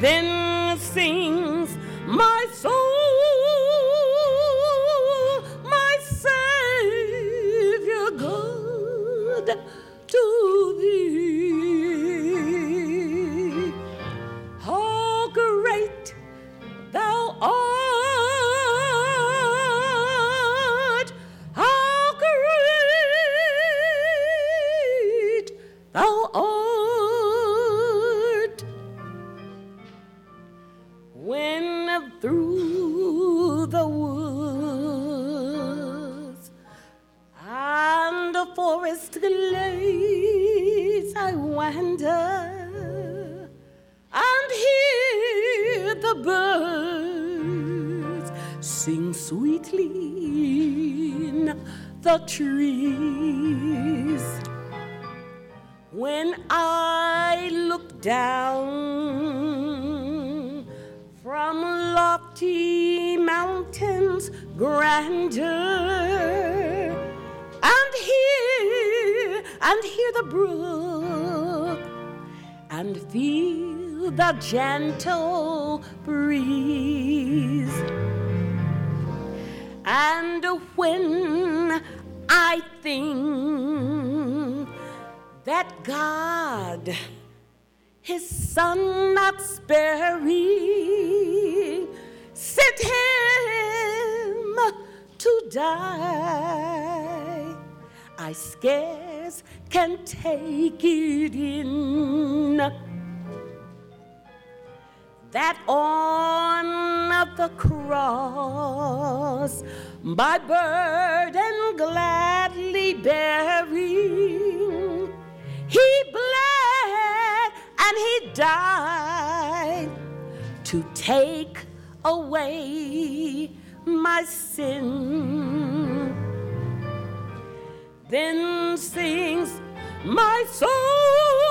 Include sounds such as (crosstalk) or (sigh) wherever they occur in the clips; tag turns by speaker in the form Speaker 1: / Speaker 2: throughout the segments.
Speaker 1: Then gentle breeze. And when I think that God, his son not sparing, sent him to die, I scarce can take it in that on the cross my burden gladly bearing. He bled and he died to take away my sin. Then sings my soul,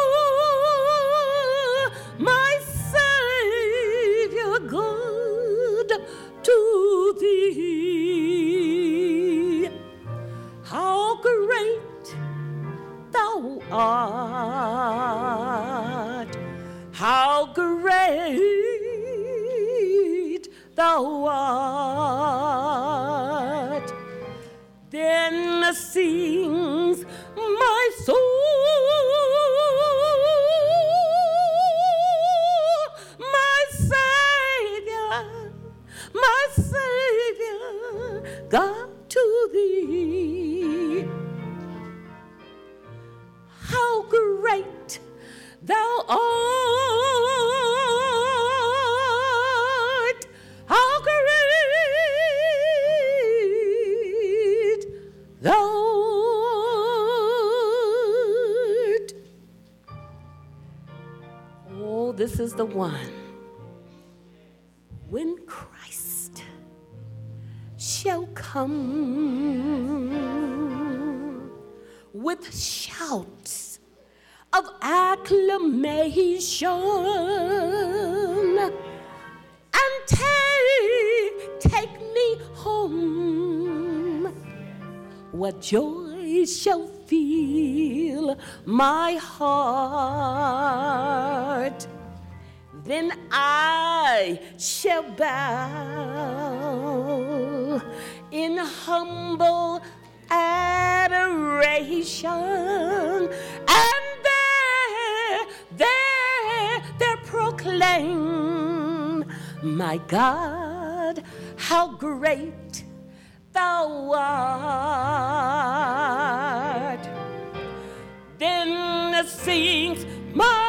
Speaker 1: art! How great thou art! Then sings my soul, How great thou art! How great thou art! Oh, this is the one. When Christ shall come with shouts of acclamation and take, take me home. What joy shall feel my heart. Then I shall bow in humble adoration. Proclaim, my God, how great thou art. Then sings my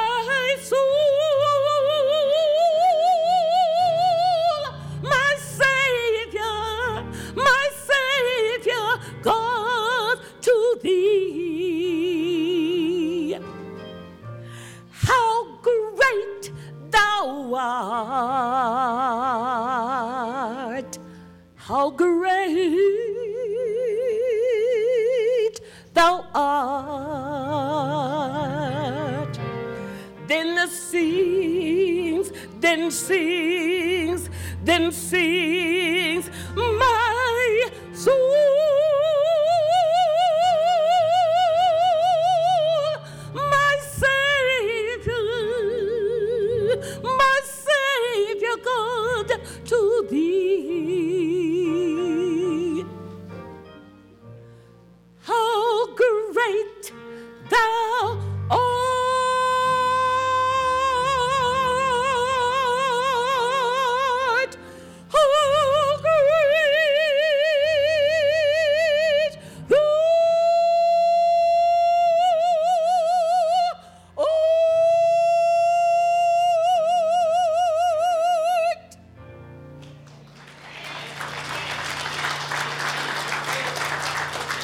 Speaker 1: art! How great thou art! Then sings, then sings, then sings my soul,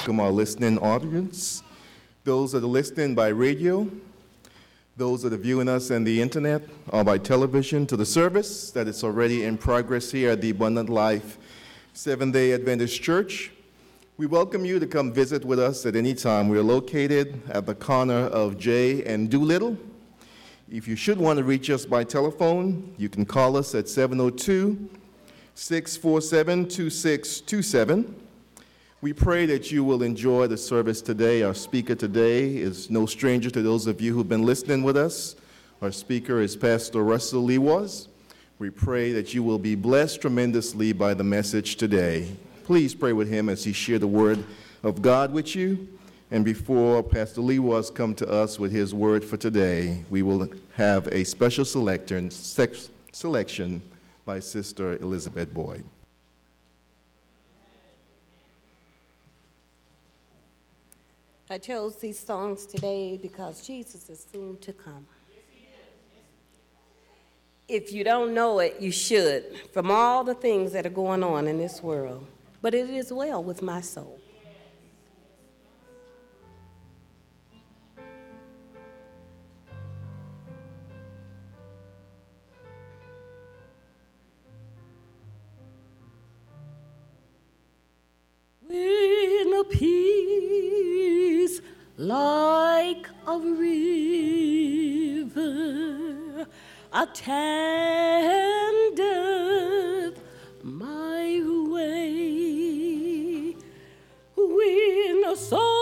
Speaker 2: Welcome our listening audience, those that are listening by radio, those that are viewing us on the internet or by television to the service that is already in progress here at the Abundant Life Seventh day Adventist Church. We welcome you to come visit with us at any time. We are located at the corner of J and Doolittle. If you should want to reach us by telephone, you can call us at 702 647 2627. We pray that you will enjoy the service today. Our speaker today is no stranger to those of you who've been listening with us. Our speaker is Pastor Russell Lewas. We pray that you will be blessed tremendously by the message today. Please pray with him as he shares the word of God with you. And before Pastor Lewas come to us with his word for today, we will have a special selection by Sister Elizabeth Boyd.
Speaker 1: I chose these songs today because Jesus is soon to come. If you don't know it, you should, from all the things that are going on in this world. But it is well with my soul. When a peace like a river attendeth my way, when a sorrows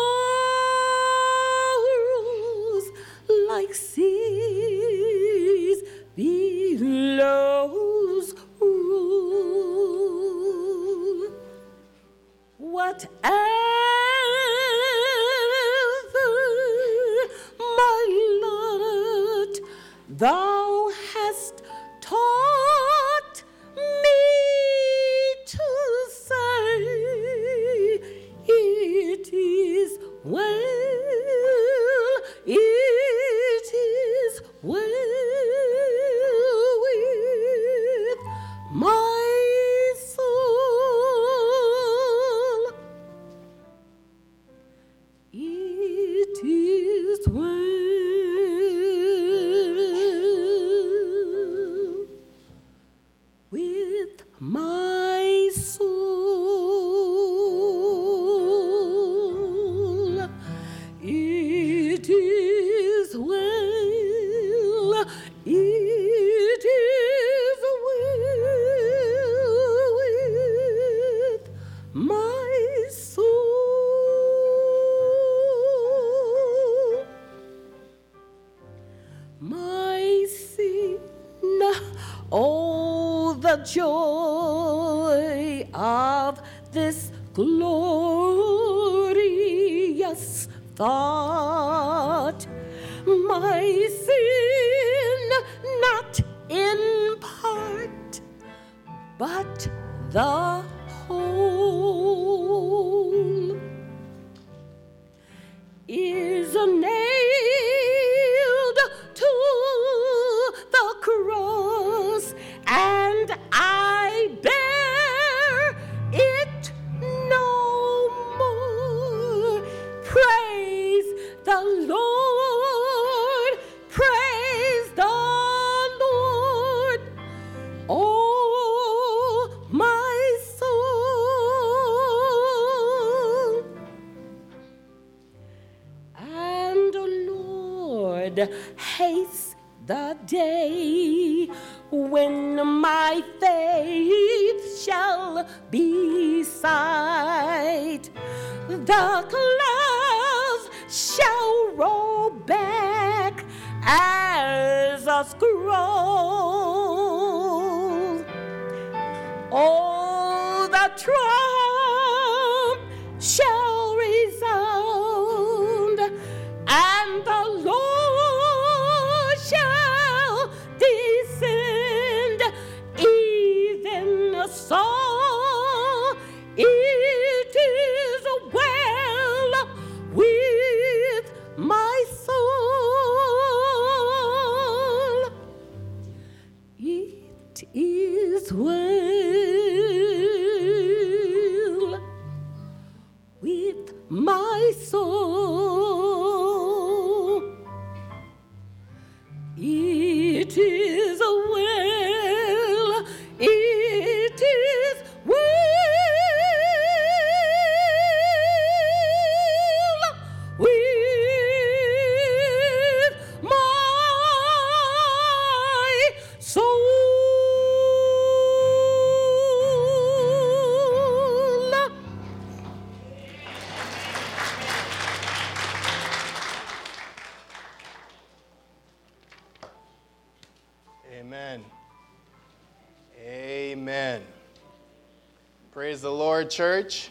Speaker 3: Church.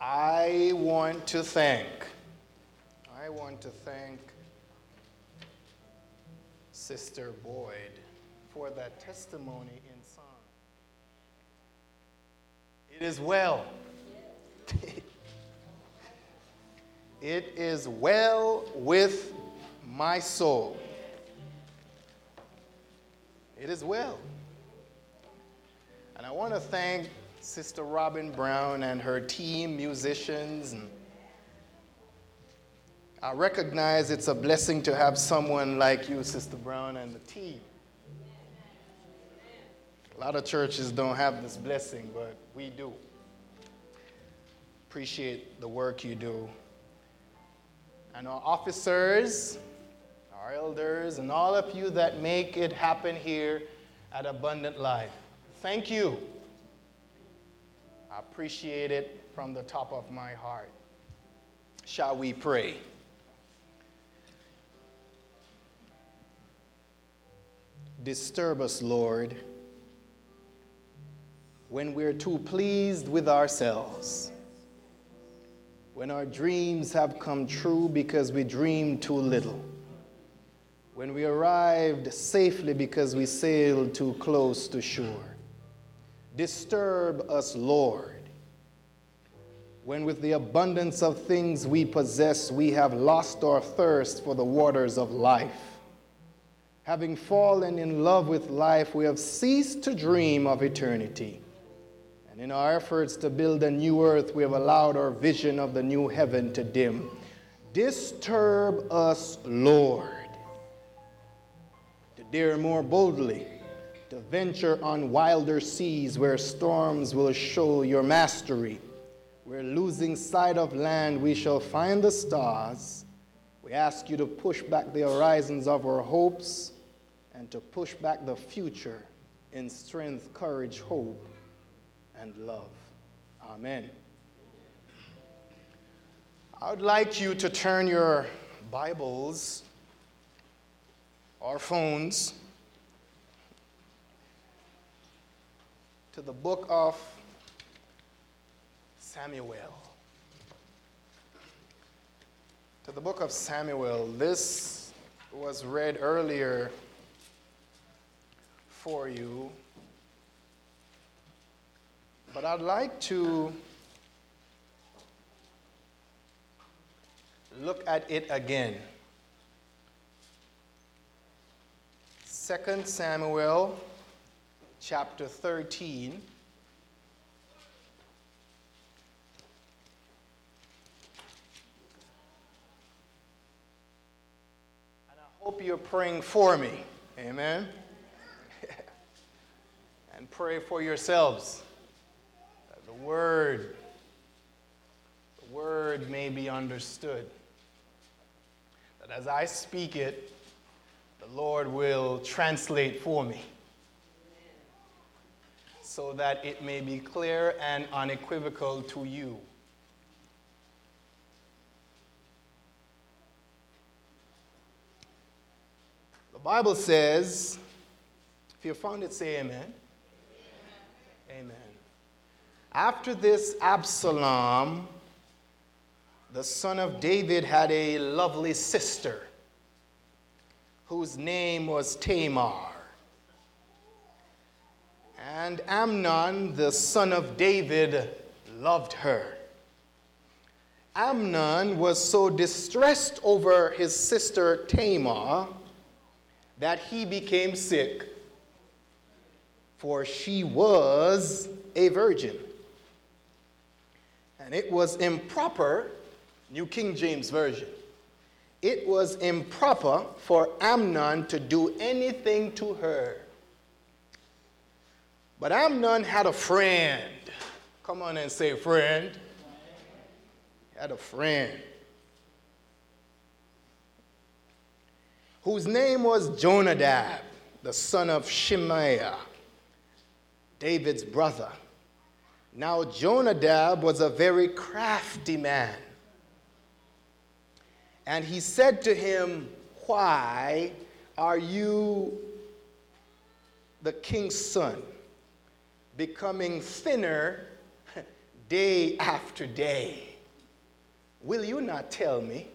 Speaker 3: I want to thank, I want to thank Sister Boyd for that testimony in song. It is well. (laughs) it is well with my soul. It is well. And I want to thank Sister Robin Brown and her team, musicians. I recognize it's a blessing to have someone like you, Sister Brown, and the team. A lot of churches don't have this blessing, but we do. Appreciate the work you do. And our officers, our elders, and all of you that make it happen here at Abundant Life. Thank you. I appreciate it from the top of my heart. Shall we pray? Disturb us, Lord, when we're too pleased with ourselves, when our dreams have come true because we dreamed too little, when we arrived safely because we sailed too close to shore. Disturb us, Lord, when with the abundance of things we possess, we have lost our thirst for the waters of life. Having fallen in love with life, we have ceased to dream of eternity. And in our efforts to build a new earth, we have allowed our vision of the new heaven to dim. Disturb us, Lord, to dare more boldly, to venture on wilder seas where storms will show your mastery. Where losing sight of land, we shall find the stars. We ask you to push back the horizons of our hopes and to push back the future in strength, courage, hope, and love. Amen. I would like you to turn your Bibles or phones to the book of Samuel. To the book of Samuel. This was read earlier for you. But I'd like to look at it again. 2 Samuel chapter 13. And I hope you're praying for me. Amen. (laughs) and pray for yourselves that the word the word may be understood. That as I speak it, the Lord will translate for me so that it may be clear and unequivocal to you. The Bible says, if you found it, say amen. Amen. amen. After this, Absalom, the son of David, had a lovely sister whose name was Tamar. And Amnon, the son of David, loved her. Amnon was so distressed over his sister Tamar that he became sick, for she was a virgin. And it was improper, New King James Version, it was improper for Amnon to do anything to her. But Amnon had a friend. Come on and say, friend. He had a friend whose name was Jonadab, the son of Shimeah, David's brother. Now, Jonadab was a very crafty man. And he said to him, Why are you the king's son, becoming thinner (laughs) day after day? Will you not tell me?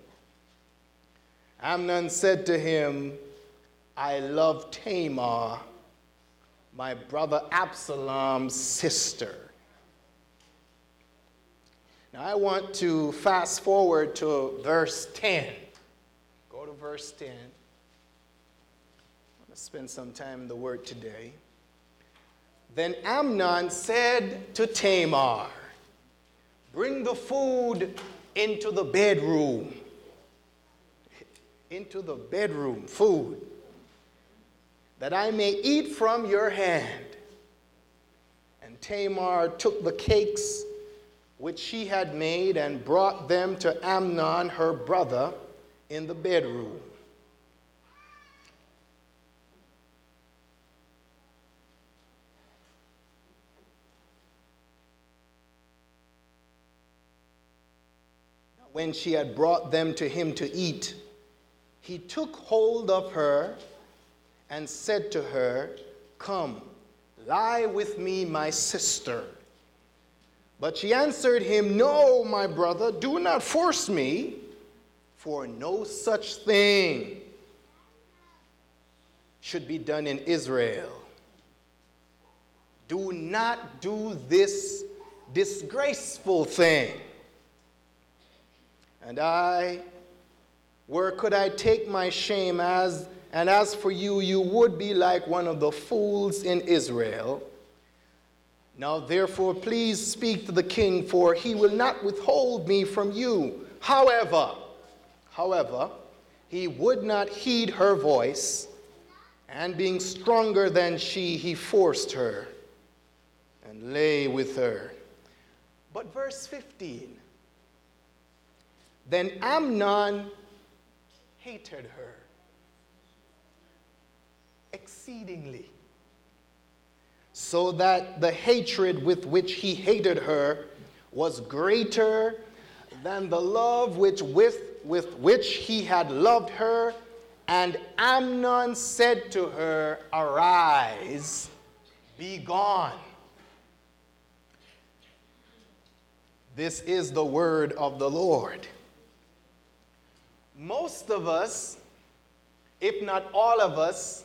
Speaker 3: Amnon said to him, I love Tamar, my brother Absalom's sister. Now I want to fast forward to verse 10. Go to verse 10. I'm going to spend some time in the word today. Then Amnon said to Tamar, Bring the food into the bedroom. Into the bedroom, food, that I may eat from your hand. And Tamar took the cakes which she had made and brought them to Amnon, her brother, in the bedroom. When she had brought them to him to eat, he took hold of her and said to her, Come, lie with me, my sister. But she answered him, No, my brother, do not force me, for no such thing should be done in Israel. Do not do this disgraceful thing. And I, where could I take my shame as, and as for you, you would be like one of the fools in Israel now, therefore, please speak to the king, for he will not withhold me from you. However, however, he would not heed her voice, and being stronger than she, he forced her and lay with her. But verse 15 then Amnon hated her exceedingly, so that the hatred with which he hated her was greater than the love which with, with which he had loved her. And Amnon said to her, Arise, be gone. This is the word of the Lord. Most of us, if not all of us,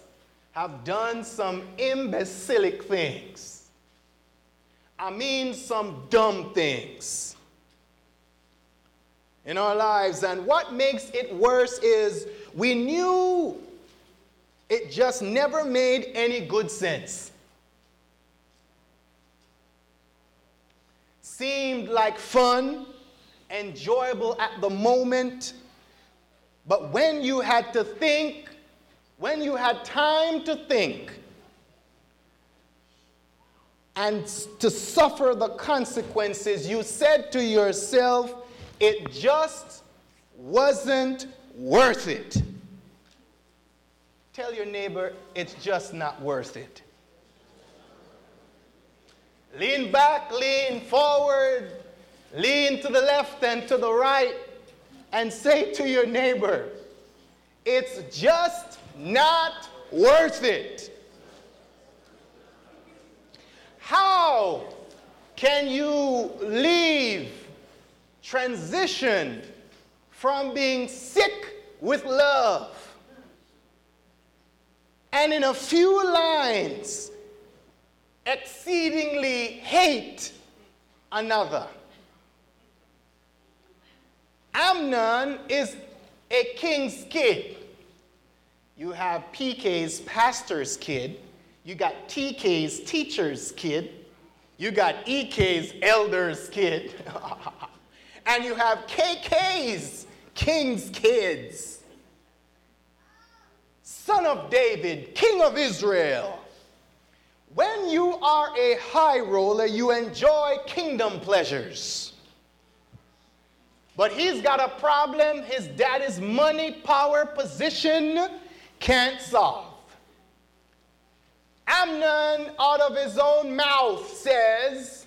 Speaker 3: have done some imbecilic things. I mean, some dumb things in our lives. And what makes it worse is we knew it just never made any good sense. Seemed like fun, enjoyable at the moment, but when you had to think, when you had time to think, and to suffer the consequences, you said to yourself, it just wasn't worth it. Tell your neighbor, it's just not worth it. Lean back, lean forward, lean to the left and to the right, and say to your neighbor, it's just not worth it. How can you leave, transition from being sick with love? And in a few lines, exceedingly hate another. Amnon is a king's kid. You have PK's pastor's kid. You got TK's teacher's kid. You got EK's elder's kid. (laughs) and you have KK's king's kids. Son of David, king of Israel. When you are a high roller, you enjoy kingdom pleasures. But he's got a problem his daddy's money, power, position can't solve. Amnon, out of his own mouth, says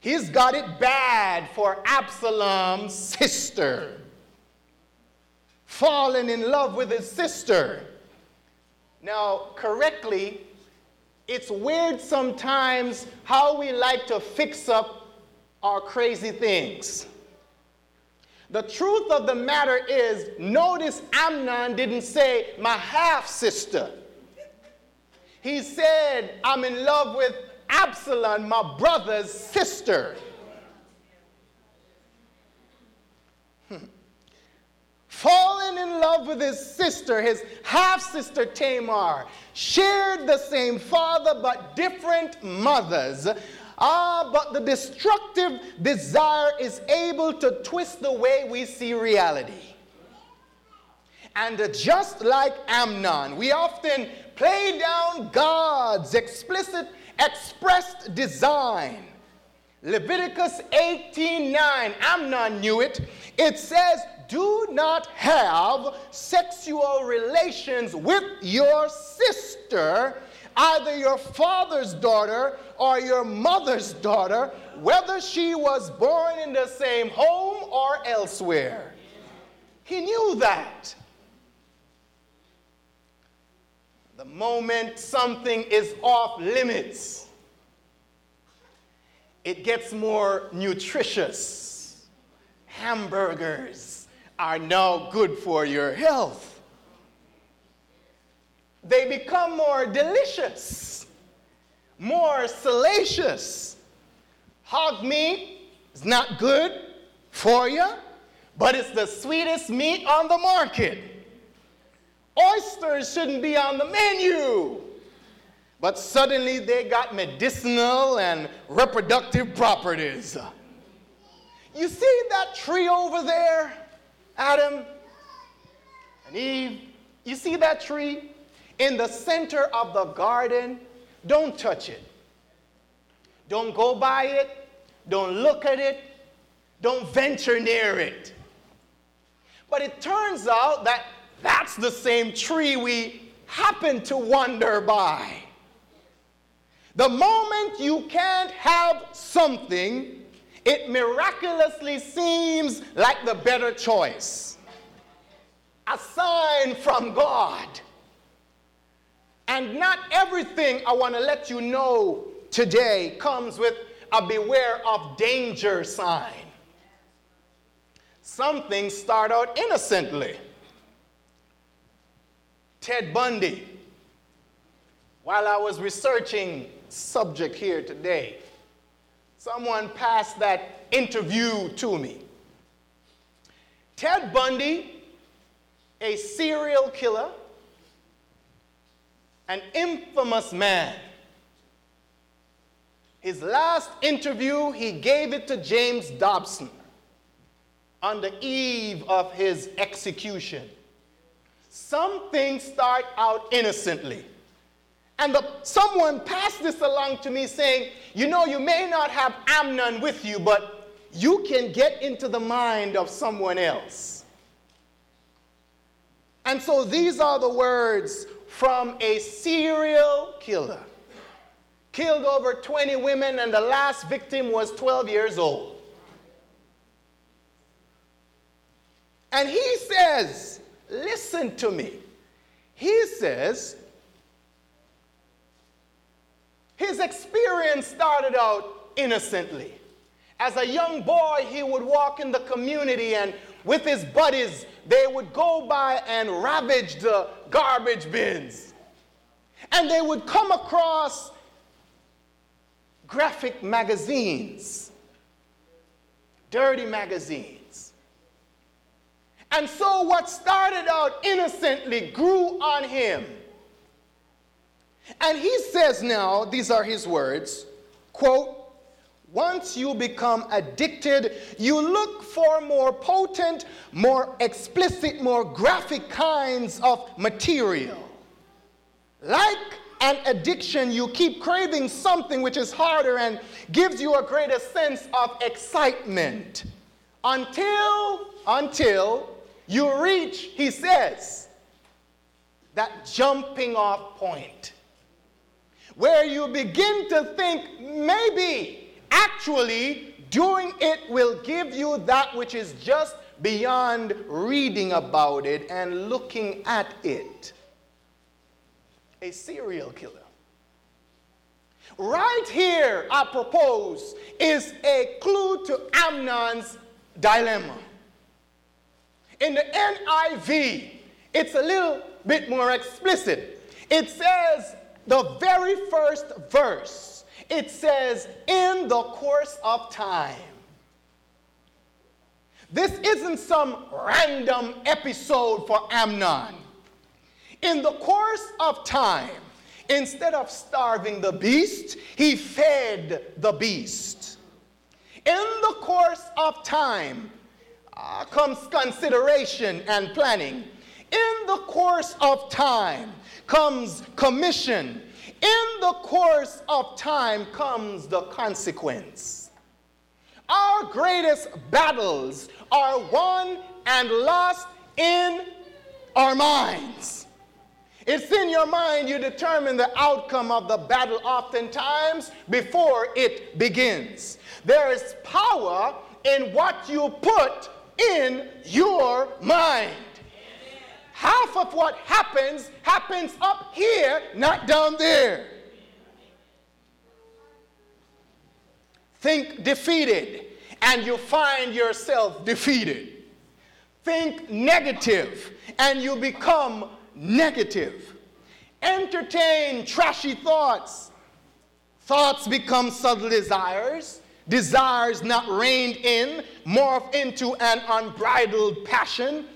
Speaker 3: he's got it bad for Absalom's sister. Fallen in love with his sister. Now, correctly, it's weird sometimes how we like to fix up our crazy things. The truth of the matter is, notice Amnon didn't say, my half sister. He said, I'm in love with Absalom, my brother's sister. Hmm. fallen in love with his sister, his half sister Tamar, shared the same father but different mothers. Ah, but the destructive desire is able to twist the way we see reality. And just like Amnon, we often play down God's explicit, expressed design. Leviticus 18:9, Amnon knew it. It says, do not have sexual relations with your sister, either your father's daughter or your mother's daughter, whether she was born in the same home or elsewhere. He knew that. The moment something is off limits, it gets more nutritious. Hamburgers, are now good for your health. They become more delicious, more salacious. Hog meat is not good for you, but it's the sweetest meat on the market. Oysters shouldn't be on the menu, but suddenly they got medicinal and reproductive properties. You see that tree over there? Adam and Eve, you see that tree in the center of the garden? Don't touch it. Don't go by it. Don't look at it. Don't venture near it. But it turns out that that's the same tree we happen to wander by. The moment you can't have something, it miraculously seems like the better choice. A sign from God. And not everything I want to let you know today comes with a beware of danger sign. Some things start out innocently. Ted Bundy, while I was researching subject here today, someone passed that interview to me. Ted Bundy, a serial killer, an infamous man. His last interview, he gave it to James Dobson on the eve of his execution. Some things start out innocently. And the, someone passed this along to me saying, You know, you may not have Amnon with you, but you can get into the mind of someone else. And so these are the words from a serial killer. Killed over 20 women, and the last victim was 12 years old. And he says, Listen to me. He says, his experience started out innocently. As a young boy, he would walk in the community and with his buddies, they would go by and ravage the garbage bins. And they would come across graphic magazines, dirty magazines. And so what started out innocently grew on him. And he says now, these are his words, quote, once you become addicted, you look for more potent, more explicit, more graphic kinds of material. Like an addiction, you keep craving something which is harder and gives you a greater sense of excitement until, until you reach, he says, that jumping off point where you begin to think maybe actually doing it will give you that which is just beyond reading about it and looking at it. A serial killer. Right here, I propose, is a clue to Amnon's dilemma. In the NIV, it's a little bit more explicit. It says, the very first verse, it says, in the course of time. This isn't some random episode for Amnon. In the course of time, instead of starving the beast, he fed the beast. In the course of time uh, comes consideration and planning. In the course of time, comes commission. In the course of time comes the consequence. Our greatest battles are won and lost in our minds. It's in your mind you determine the outcome of the battle oftentimes before it begins. There is power in what you put in your mind half of what happens happens up here, not down there. Think defeated, and you find yourself defeated. Think negative, and you become negative. Entertain trashy thoughts. Thoughts become subtle desires. Desires not reined in morph into an unbridled passion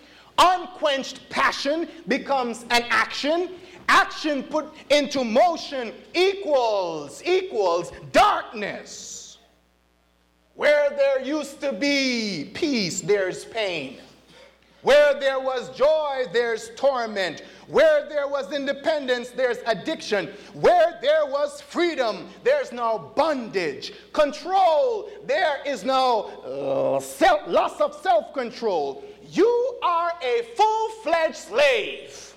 Speaker 3: Unquenched passion becomes an action. Action put into motion equals, equals darkness. Where there used to be peace, there's pain. Where there was joy, there's torment. Where there was independence, there's addiction. Where there was freedom, there's now bondage. Control, there is now uh, self, loss of self control. You are a full fledged slave.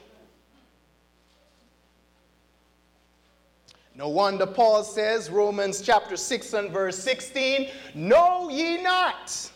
Speaker 3: No wonder Paul says, Romans chapter 6 and verse 16, Know ye not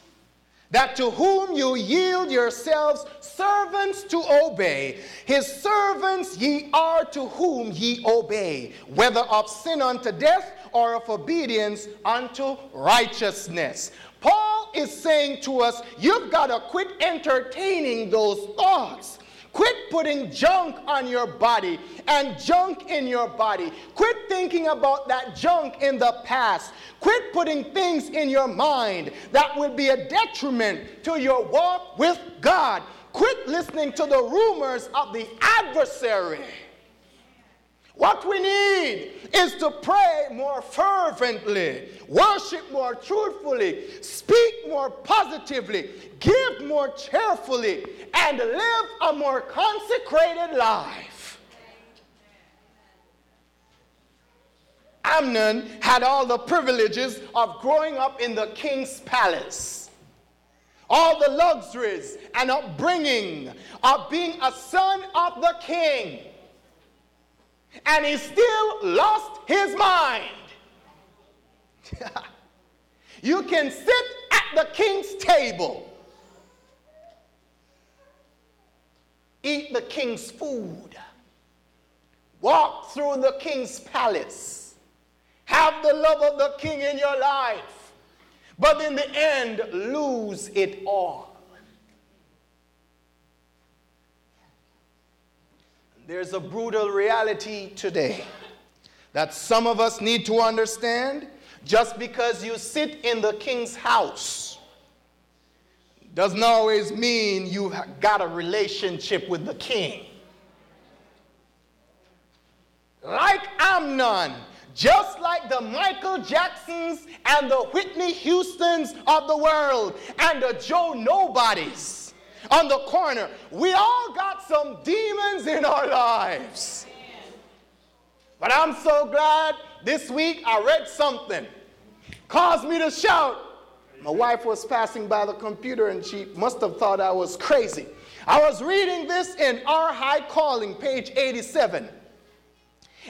Speaker 3: that to whom you yield yourselves servants to obey, his servants ye are to whom ye obey, whether of sin unto death or of obedience unto righteousness. Paul is saying to us, you've got to quit entertaining those thoughts. Quit putting junk on your body and junk in your body. Quit thinking about that junk in the past. Quit putting things in your mind that will be a detriment to your walk with God. Quit listening to the rumors of the adversary. What we need is to pray more fervently, worship more truthfully, speak more positively, give more cheerfully, and live a more consecrated life. Amnon had all the privileges of growing up in the king's palace, all the luxuries and upbringing of being a son of the king and he still lost his mind. (laughs) you can sit at the king's table, eat the king's food, walk through the king's palace, have the love of the king in your life, but in the end, lose it all. There's a brutal reality today that some of us need to understand. Just because you sit in the king's house doesn't always mean you've got a relationship with the king. Like Amnon, just like the Michael Jacksons and the Whitney Houstons of the world and the Joe Nobodies on the corner. We all got some demons in our lives. But I'm so glad this week I read something. Caused me to shout. My wife was passing by the computer and she must have thought I was crazy. I was reading this in Our High Calling, page 87.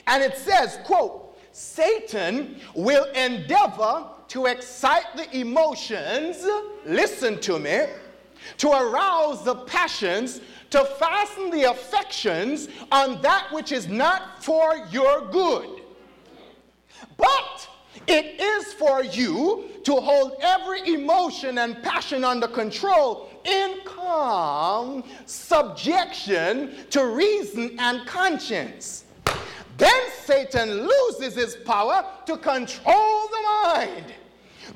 Speaker 3: And it says, quote, Satan will endeavor to excite the emotions, listen to me, to arouse the passions, to fasten the affections on that which is not for your good. But it is for you to hold every emotion and passion under control in calm subjection to reason and conscience. Then Satan loses his power to control the mind.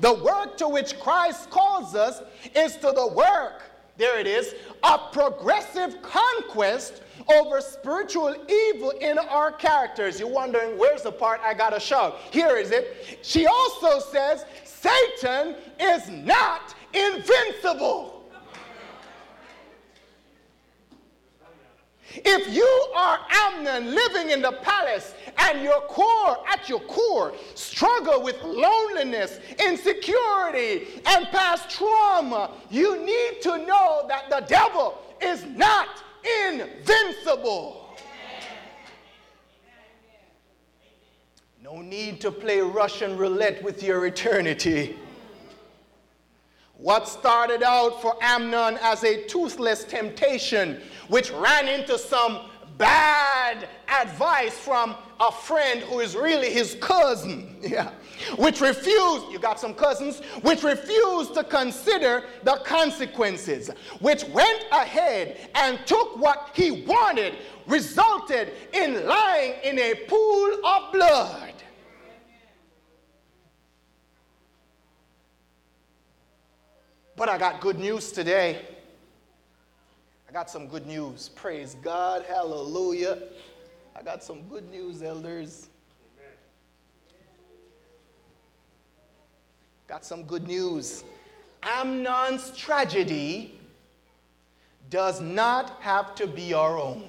Speaker 3: The work to which Christ calls us is to the work, there it is, of progressive conquest over spiritual evil in our characters. You're wondering, where's the part I gotta show? Here is it. She also says, Satan is not invincible. If you are Amnon living in the palace and your core, at your core, struggle with loneliness, insecurity, and past trauma, you need to know that the devil is not invincible. No need to play Russian roulette with your eternity. What started out for Amnon as a toothless temptation, which ran into some bad advice from a friend who is really his cousin, (laughs) yeah, which refused, you got some cousins, which refused to consider the consequences, which went ahead and took what he wanted, resulted in lying in a pool of blood. But I got good news today I got some good news. Praise God. Hallelujah. I got some good news, elders. Got some good news. Amnon's tragedy does not have to be our own.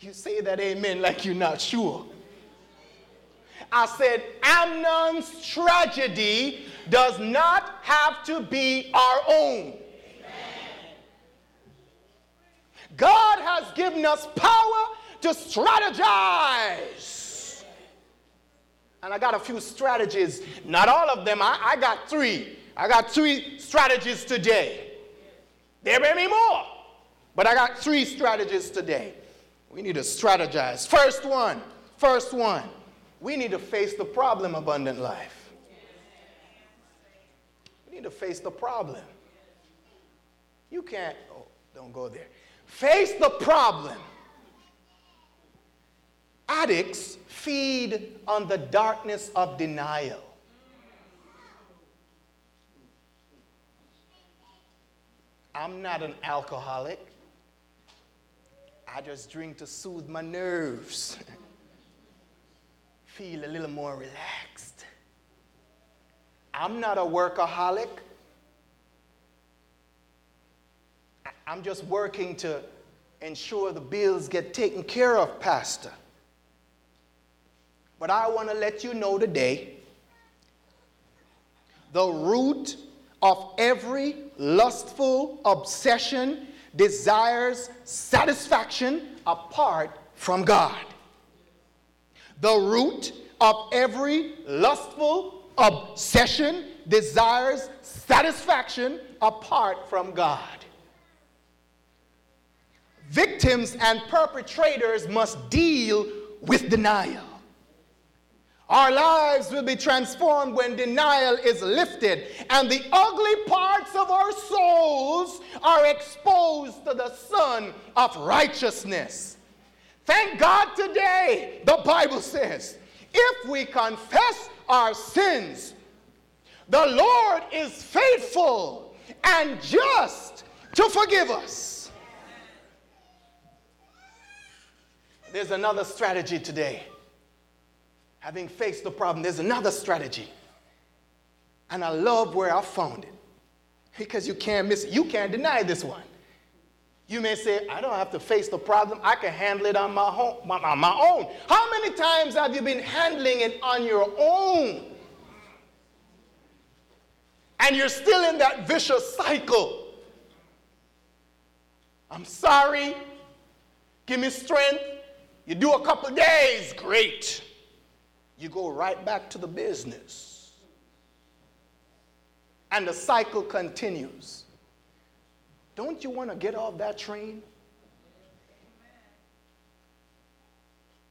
Speaker 3: You say that amen like you're not sure. I said, Amnon's tragedy does not have to be our own. God has given us power to strategize. And I got a few strategies. Not all of them. I, I got three. I got three strategies today. There may be more, but I got three strategies today. We need to strategize. First one, first one, we need to face the problem, abundant life. We need to face the problem. You can't, oh, don't go there. Face the problem. Addicts feed on the darkness of denial. I'm not an alcoholic. I just drink to soothe my nerves, (laughs) feel a little more relaxed. I'm not a workaholic. I'm just working to ensure the bills get taken care of, Pastor. But I want to let you know today the root of every lustful obsession desires satisfaction apart from God. The root of every lustful obsession desires satisfaction apart from God. Victims and perpetrators must deal with denial. Our lives will be transformed when denial is lifted and the ugly parts of our souls are exposed to the sun of righteousness. Thank God today, the Bible says, if we confess our sins, the Lord is faithful and just to forgive us. There's another strategy today having faced the problem, there's another strategy. And I love where I found it because you can't miss it. You can't deny this one. You may say, I don't have to face the problem. I can handle it on my, home, my, my own. How many times have you been handling it on your own? And you're still in that vicious cycle. I'm sorry. Give me strength. You do a couple days, great you go right back to the business. And the cycle continues. Don't you want to get off that train?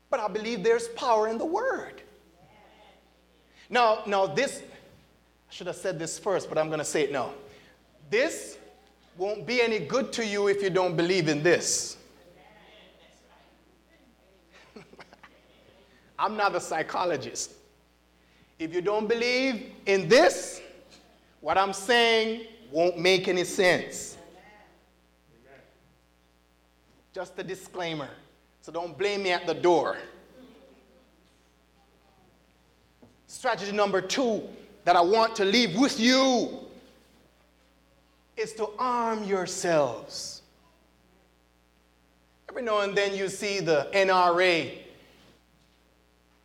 Speaker 3: But I believe there's power in the word. Now, now this, I should have said this first, but I'm going to say it now. This won't be any good to you if you don't believe in this. (laughs) I'm not a psychologist. If you don't believe in this, what I'm saying won't make any sense. Just a disclaimer. So don't blame me at the door. Strategy number two that I want to leave with you is to arm yourselves. Every now and then you see the NRA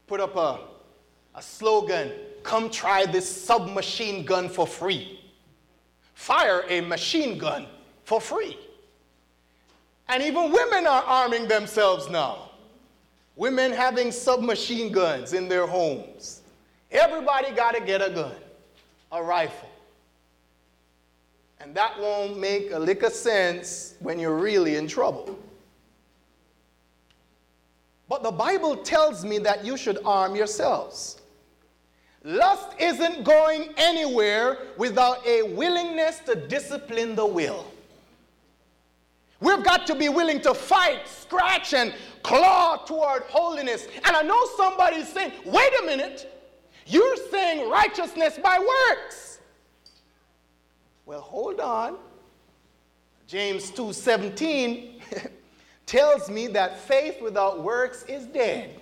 Speaker 3: put up a, a slogan come try this submachine gun for free. Fire a machine gun for free. And even women are arming themselves now. Women having submachine guns in their homes. Everybody got to get a gun, a rifle. And that won't make a lick of sense when you're really in trouble. But the Bible tells me that you should arm yourselves. Lust isn't going anywhere without a willingness to discipline the will. We've got to be willing to fight, scratch, and claw toward holiness. And I know somebody's saying, wait a minute, you're saying righteousness by works. Well, hold on. James 2:17 (laughs) tells me that faith without works is dead.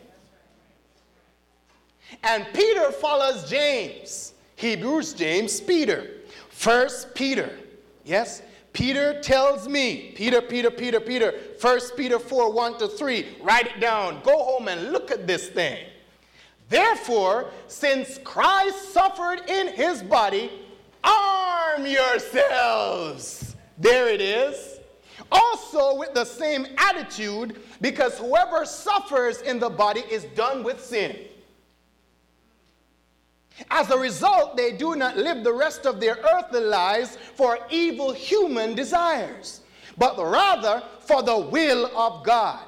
Speaker 3: And Peter follows James. Hebrews, James, Peter. First Peter. Yes? Peter tells me, Peter, Peter, Peter, Peter, First Peter 4, 1 to 3. Write it down. Go home and look at this thing. Therefore, since Christ suffered in his body, arm yourselves. There it is also, with the same attitude, because whoever suffers in the body is done with sin. As a result, they do not live the rest of their earthly lives for evil human desires, but rather for the will of God.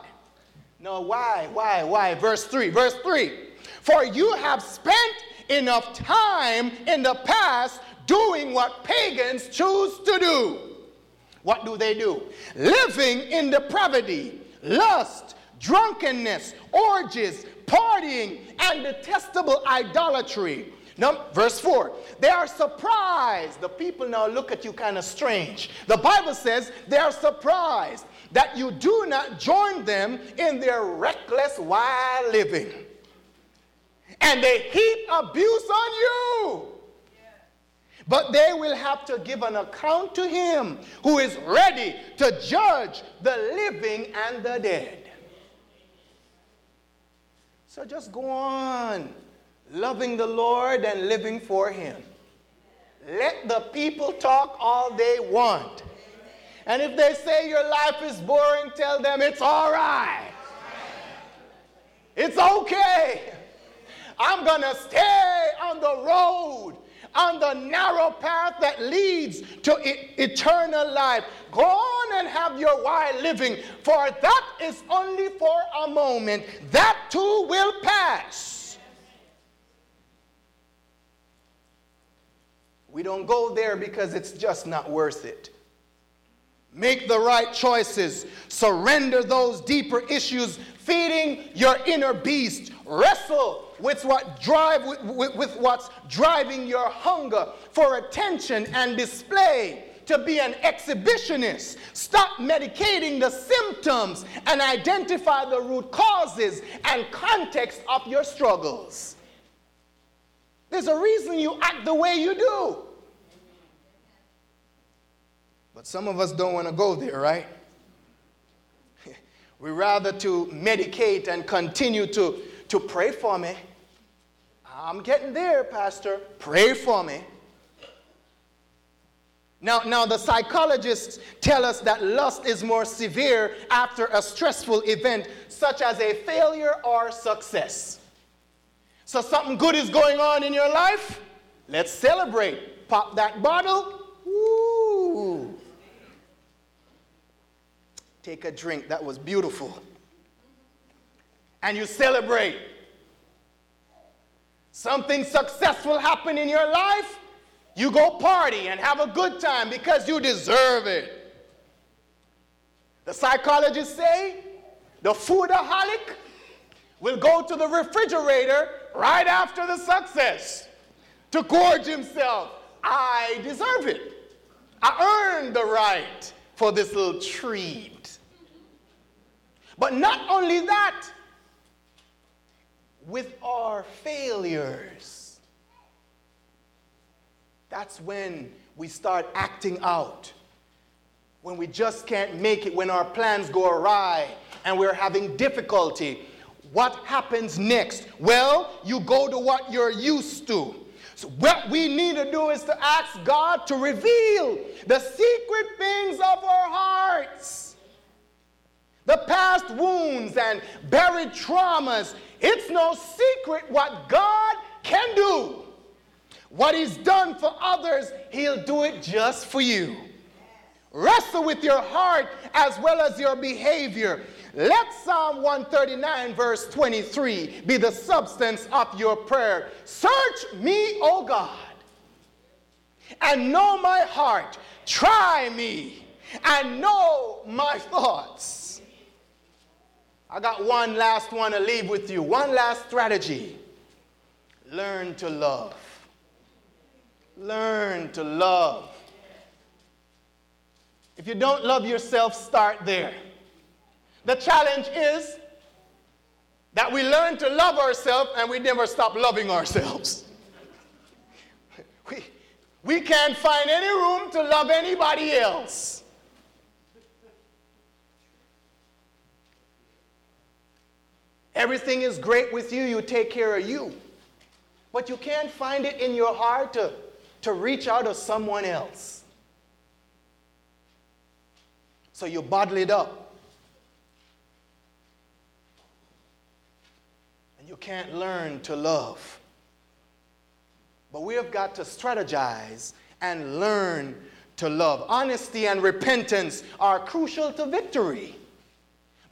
Speaker 3: No, why? Why? Why? Verse 3. Verse 3. For you have spent enough time in the past doing what pagans choose to do. What do they do? Living in depravity, lust, drunkenness, orgies, partying, and detestable idolatry. Now, verse 4 they are surprised. The people now look at you kind of strange. The Bible says they are surprised that you do not join them in their reckless wild living. And they heap abuse on you. But they will have to give an account to him who is ready to judge the living and the dead. So just go on loving the Lord and living for him. Let the people talk all they want. And if they say your life is boring, tell them it's all right. It's okay. I'm going to stay on the road, on the narrow path that leads to e- eternal life. Go on and have your wild living, for that is only for a moment. That too will pass. We don't go there because it's just not worth it. Make the right choices. Surrender those deeper issues, feeding your inner beast. Wrestle with what drive with, with, with what's driving your hunger for attention and display to be an exhibitionist. Stop medicating the symptoms and identify the root causes and context of your struggles. There's a reason you act the way you do. But some of us don't want to go there, right? (laughs) we rather to medicate and continue to, to pray for me. I'm getting there, Pastor. Pray for me. Now, now, the psychologists tell us that lust is more severe after a stressful event, such as a failure or success. So, something good is going on in your life. Let's celebrate. Pop that bottle. Woo. Take a drink. That was beautiful. And you celebrate. Something successful happened in your life. You go party and have a good time because you deserve it. The psychologists say the foodaholic will go to the refrigerator right after the success to gorge himself. I deserve it. I earned the right for this little treat. But not only that, with our failures, that's when we start acting out. When we just can't make it, when our plans go awry and we're having difficulty. What happens next? Well, you go to what you're used to. So, what we need to do is to ask God to reveal the secret things of our hearts the past wounds and buried traumas. It's no secret what God can do. What He's done for others, He'll do it just for you. Wrestle with your heart as well as your behavior. Let Psalm 139, verse 23, be the substance of your prayer. Search me, O God, and know my heart. Try me and know my thoughts I got one last one to leave with you. One last strategy. Learn to love. Learn to love. If you don't love yourself, start there. The challenge is that we learn to love ourselves and we never stop loving ourselves. (laughs) we, we can't find any room to love anybody else. Everything is great with you, you take care of you. But you can't find it in your heart to, to reach out to someone else. So you bottle it up. And you can't learn to love. But we have got to strategize and learn to love. Honesty and repentance are crucial to victory.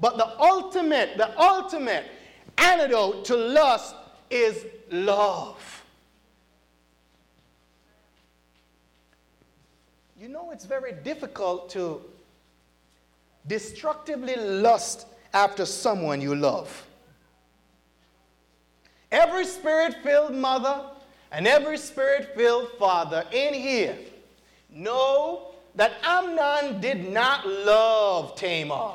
Speaker 3: But the ultimate, the ultimate antidote to lust is love. You know, it's very difficult to destructively lust after someone you love. Every spirit filled mother and every spirit filled father in here know that Amnon did not love Tamar.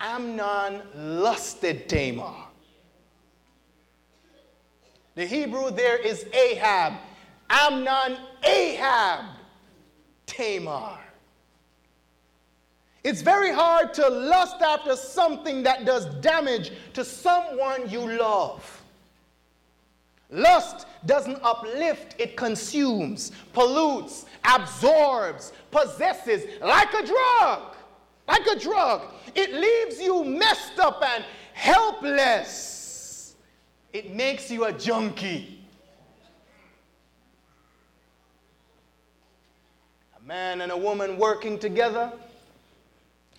Speaker 3: Amnon lusted Tamar. The Hebrew there is Ahab. Amnon Ahab Tamar. It's very hard to lust after something that does damage to someone you love. Lust doesn't uplift, it consumes, pollutes, absorbs, possesses like a drug. Like a drug. It leaves you messed up and helpless. It makes you a junkie. A man and a woman working together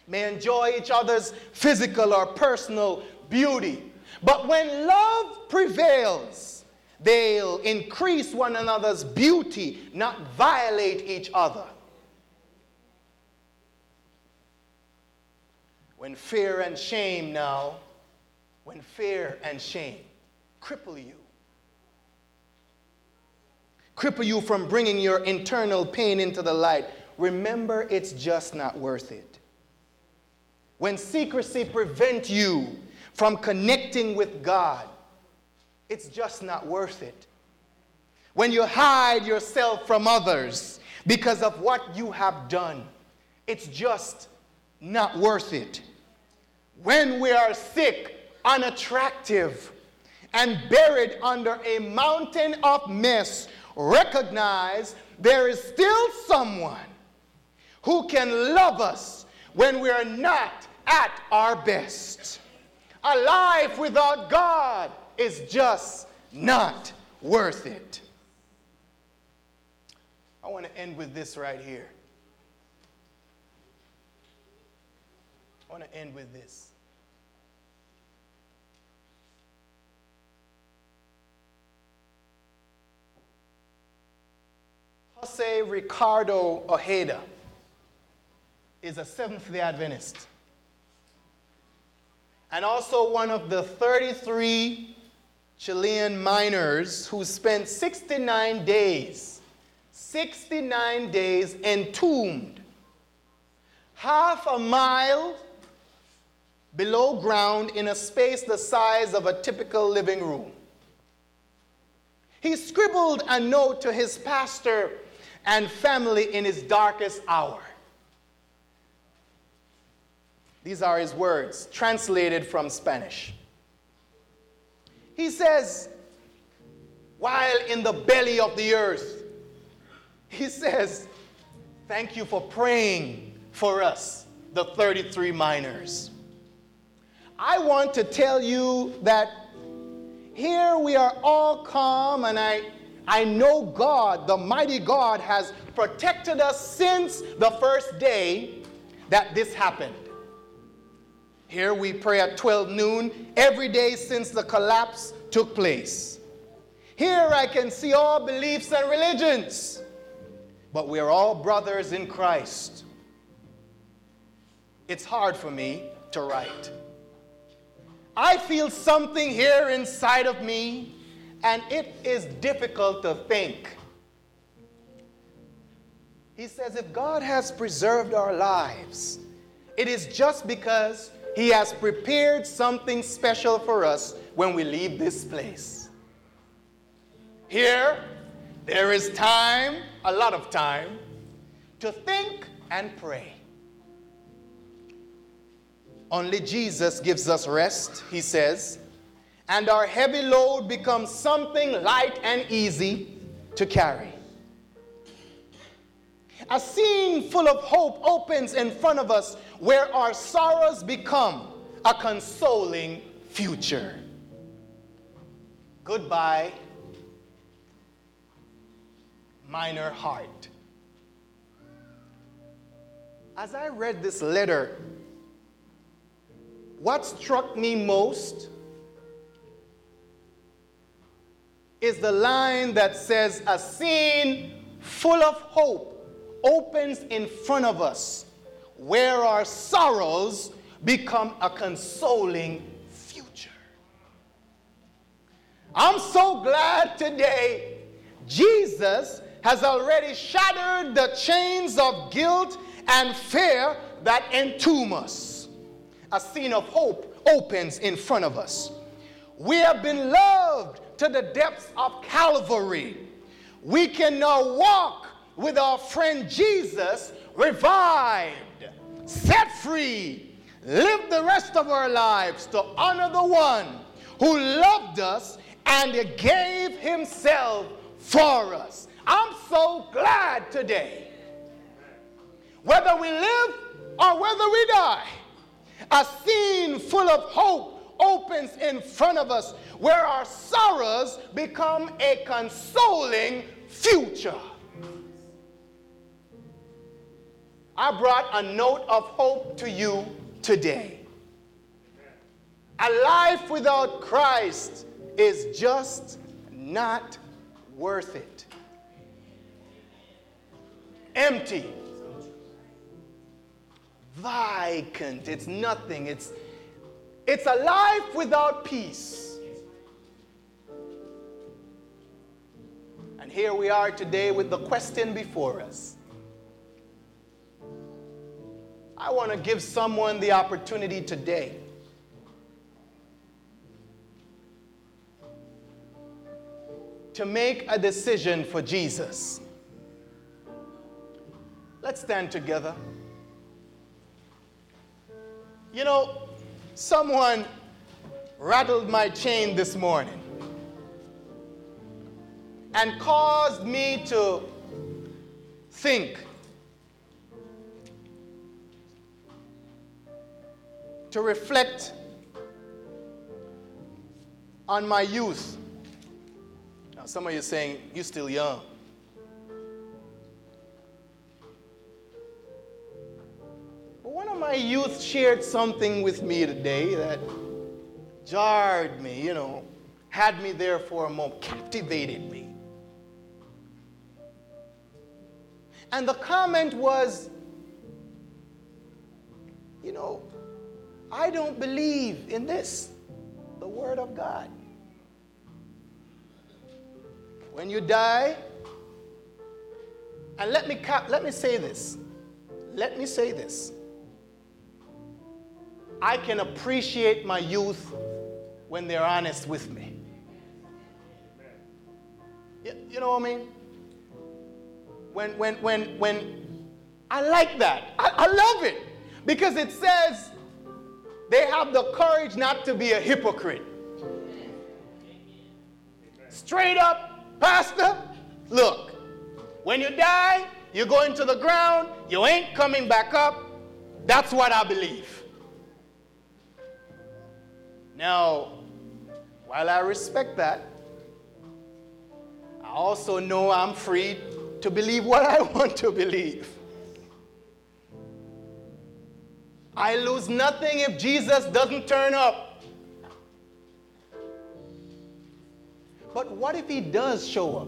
Speaker 3: may enjoy each other's physical or personal beauty. But when love prevails, they'll increase one another's beauty, not violate each other. When fear and shame now, when fear and shame cripple you, cripple you from bringing your internal pain into the light, remember it's just not worth it when secrecy prevents you from connecting with God, it's just not worth it. When you hide yourself from others because of what you have done, it's just not worth it. When we are sick, unattractive, and buried under a mountain of mess, recognize there is still someone who can love us when we are not at our best. A life without God is just not worth it. I want to end with this right here. I want to end with this. Jose Ricardo Ojeda is a Seventh day Adventist and also one of the 33 Chilean miners who spent 69 days, 69 days entombed, half a mile below ground in a space the size of a typical living room. He scribbled a note to his pastor and family in his darkest hour. These are his words, translated from Spanish. He says, while in the belly of the earth, he says, Thank you for praying for us, the 33 miners. I want to tell you that here we are all calm, and I, I know God, the mighty God, has protected us since the first day that this happened. Here we pray at 12 noon every day since the collapse took place. Here I can see all beliefs and religions, but we are all brothers in Christ. It's hard for me to write. I feel something here inside of me, and it is difficult to think. He says, if God has preserved our lives, it is just because he has prepared something special for us when we leave this place. Here, there is time, a lot of time, to think and pray. Only Jesus gives us rest, he says, and our heavy load becomes something light and easy to carry. A scene full of hope opens in front of us where our sorrows become a consoling future. Goodbye, minor heart. as I read this letter, what struck me most is the line that says, A scene full of hope opens in front of us, where our sorrows become a consoling future. I'm so glad today Jesus has already shattered the chains of guilt and fear that entomb us. A scene of hope opens in front of us. We have been loved to the depths of Calvary. We can now walk with our friend Jesus, revived, set free, live the rest of our lives to honor the one who loved us and gave himself for us. I'm so glad today. Whether we live or whether we die, a scene full of hope opens in front of us where our sorrows become a consoling future. I brought a note of hope to you today. A life without Christ is just not worth it. Empty. Vacant. It's nothing. It's, it's a life without peace. And here we are today with the question before us I want to give someone the opportunity today to make a decision for Jesus. Let's stand together. You know, someone rattled my chain this morning and caused me to think to reflect on my youth. Now, some of you are saying, You're still young. One of my youth shared something with me today that jarred me, you know, had me there for a moment, captivated me. And the comment was, you know, I don't believe in this, the Word of God. When you die, and let me, let me say this. Let me say this. I can appreciate my youth when they're honest with me. You, know what I mean? When, when, when, when, I like that. I, I love it because it says they have the courage not to be a hypocrite. Straight up, Pastor, look, when you die, you go into the ground, you ain't coming back up. That's what I believe. Now, while I respect that, I also know I'm free to believe what I (laughs) want to believe. I lose nothing if Jesus doesn't turn up. But what if he does show up?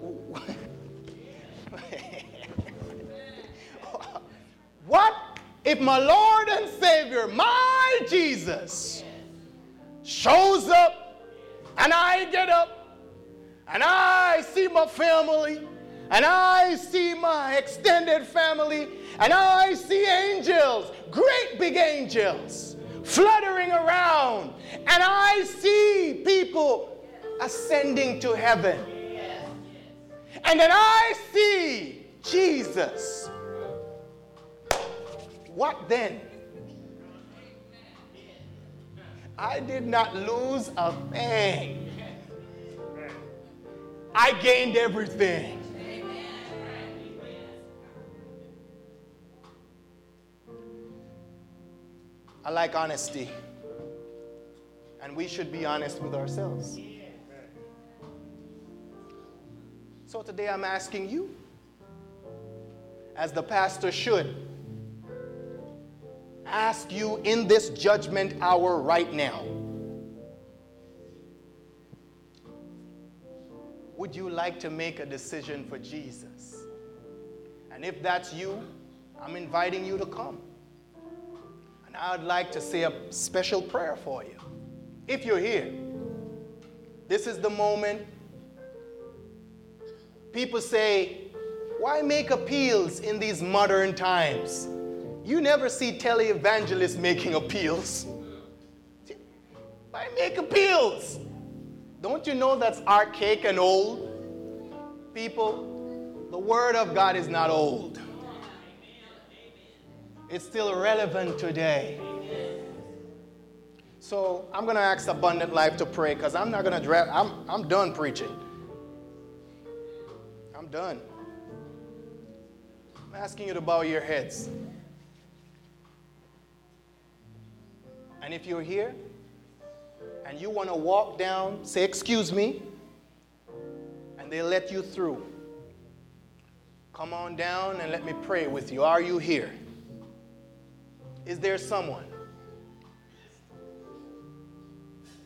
Speaker 3: (laughs) what if my Lord and Savior, my Jesus, shows up and I get up and I see my family and I see my extended family, and I see angels, great big angels, fluttering around, and I see people ascending to heaven. And then I see Jesus. What then? I did not lose a thing. I gained everything. I like honesty. And we should be honest with ourselves. So today I'm asking you, as the pastor should, ask you in this judgment hour right now. Would you like to make a decision for Jesus? And if that's you, I'm inviting you to come. And I'd like to say a special prayer for you. If you're here, this is the moment. People say, why make appeals in these modern times? You never see televangelists making appeals. Why make appeals? Don't you know that's archaic and old? People, the Word of God is not old. It's still relevant today. So I'm going to ask Abundant Life to pray because I'm not going to drag, I'm, I'm done preaching. I'm done. I'm asking you to bow your heads. And if you're here and you want to walk down, say, Excuse me, and they let you through, come on down and let me pray with you. Are you here? Is there someone?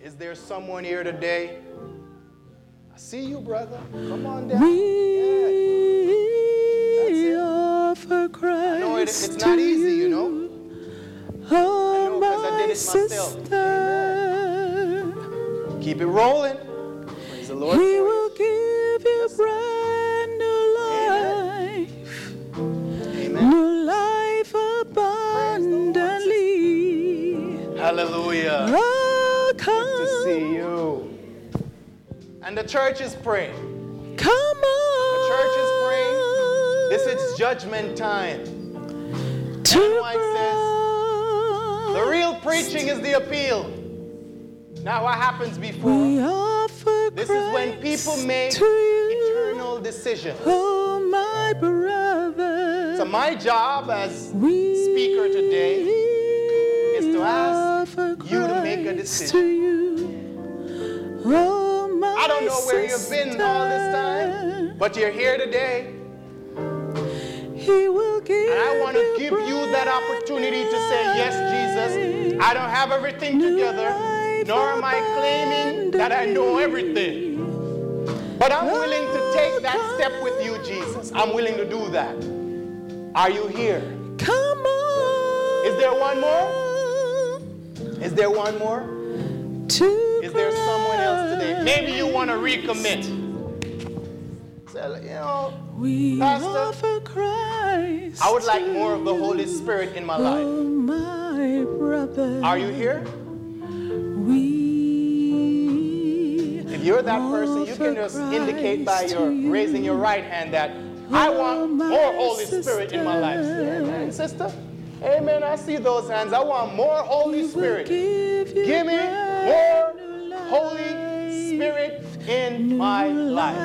Speaker 3: Is there someone here today? I see you, brother. Come on down.
Speaker 1: We
Speaker 3: Yeah.
Speaker 1: offer Christ
Speaker 3: know it, it's not easy, you know.
Speaker 1: Oh,
Speaker 3: I
Speaker 1: my
Speaker 3: myself.
Speaker 1: sister,
Speaker 3: Keep it rolling. Praise the Lord.
Speaker 1: He
Speaker 3: for you.
Speaker 1: will give you brand new life,
Speaker 3: Amen.
Speaker 1: new life abundantly.
Speaker 3: Hallelujah.
Speaker 1: Oh,
Speaker 3: Good to see you. And the church is praying.
Speaker 1: come on.
Speaker 3: The church is praying. This is judgment time.
Speaker 1: to
Speaker 3: The real preaching is the appeal. Now, what happens before? This is when people make eternal decisions.
Speaker 1: Oh, my brother.
Speaker 3: So, my job as speaker today is to ask you to make a decision.
Speaker 1: To you. Oh,
Speaker 3: I don't know where you've been all this time, but you're here today.
Speaker 1: He will give
Speaker 3: And I want to give you that opportunity to say, Yes, Jesus, I don't have everything together, nor am I claiming that I know everything. But I'm willing to take that step with you, Jesus. I'm willing to do that. Are you here?
Speaker 1: Come on.
Speaker 3: Is there one more? Is there one more? Is there someone else today? Maybe you want to recommit. Say, you know,
Speaker 1: We
Speaker 3: Pastor,
Speaker 1: offer Christ.
Speaker 3: I would like more of the Holy Spirit in my
Speaker 1: Oh,
Speaker 3: life.
Speaker 1: my brother.
Speaker 3: Are you here?
Speaker 1: We
Speaker 3: If you're that person, you can just indicate by your raising your right hand that I oh, want more Holy Spirit in my life. Amen, sister. Amen. I see those hands. I want more Holy Spirit.
Speaker 1: give,
Speaker 3: Give me more. Holy Spirit in my life.